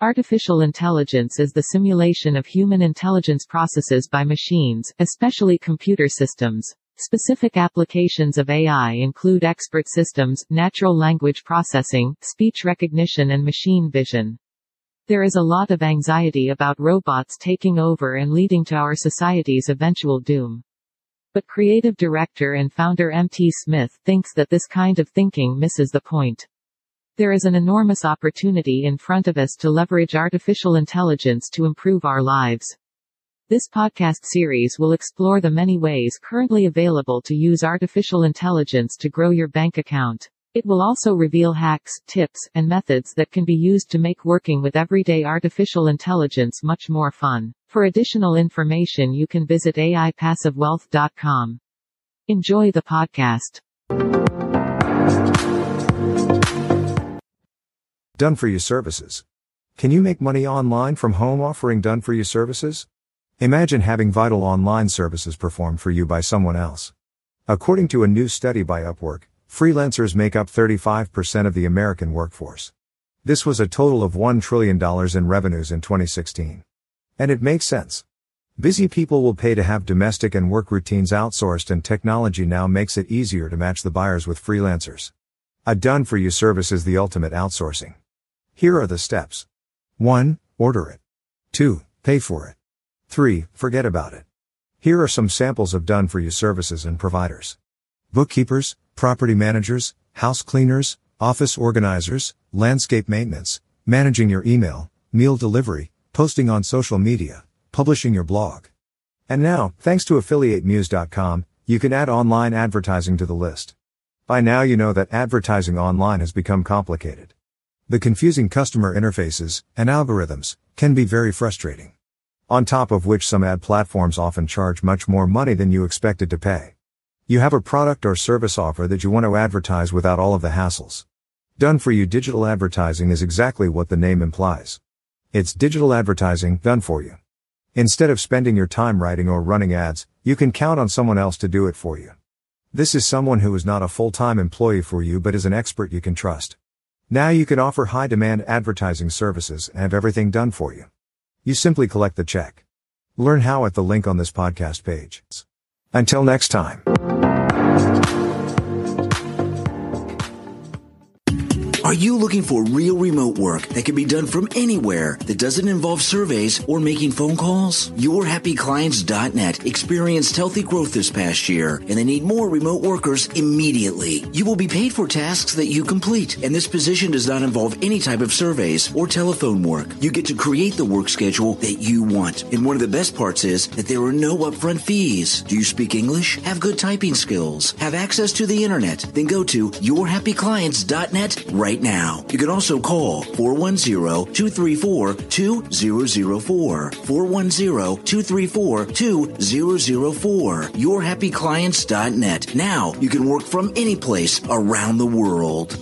Artificial intelligence is the simulation of human intelligence processes by machines, especially computer systems. Specific applications of AI include expert systems, natural language processing, speech recognition and machine vision. There is a lot of anxiety about robots taking over and leading to our society's eventual doom. But creative director and founder M.T. Smith thinks that this kind of thinking misses the point. There is an enormous opportunity in front of us to leverage artificial intelligence to improve our lives. This podcast series will explore the many ways currently available to use artificial intelligence to grow your bank account. It will also reveal hacks, tips, and methods that can be used to make working with everyday artificial intelligence much more fun. For additional information, you can visit AIPassiveWealth.com. Enjoy the podcast. Done for you services. Can you make money online from home offering done for you services? Imagine having vital online services performed for you by someone else. According to a new study by Upwork, freelancers make up 35% of the American workforce. This was a total of $1 trillion in revenues in 2016. And it makes sense. Busy people will pay to have domestic and work routines outsourced and technology now makes it easier to match the buyers with freelancers. A done for you service is the ultimate outsourcing. Here are the steps. 1. Order it. 2. Pay for it. 3. Forget about it. Here are some samples of done for you services and providers. Bookkeepers, property managers, house cleaners, office organizers, landscape maintenance, managing your email, meal delivery, posting on social media, publishing your blog. And now, thanks to affiliatemuse.com, you can add online advertising to the list. By now you know that advertising online has become complicated. The confusing customer interfaces and algorithms can be very frustrating. On top of which some ad platforms often charge much more money than you expected to pay. You have a product or service offer that you want to advertise without all of the hassles. Done for you digital advertising is exactly what the name implies. It's digital advertising done for you. Instead of spending your time writing or running ads, you can count on someone else to do it for you. This is someone who is not a full-time employee for you but is an expert you can trust. Now you can offer high demand advertising services and have everything done for you. You simply collect the check. Learn how at the link on this podcast page. Until next time. Are you looking for real remote work that can be done from anywhere that doesn't involve surveys or making phone calls? YourHappyClients.net experienced healthy growth this past year and they need more remote workers immediately. You will be paid for tasks that you complete and this position does not involve any type of surveys or telephone work. You get to create the work schedule that you want. And one of the best parts is that there are no upfront fees. Do you speak English? Have good typing skills? Have access to the internet? Then go to YourHappyClients.net right right now. You can also call 410-234-2004. 410-234-2004. YourHappyClients.net. Now you can work from any place around the world.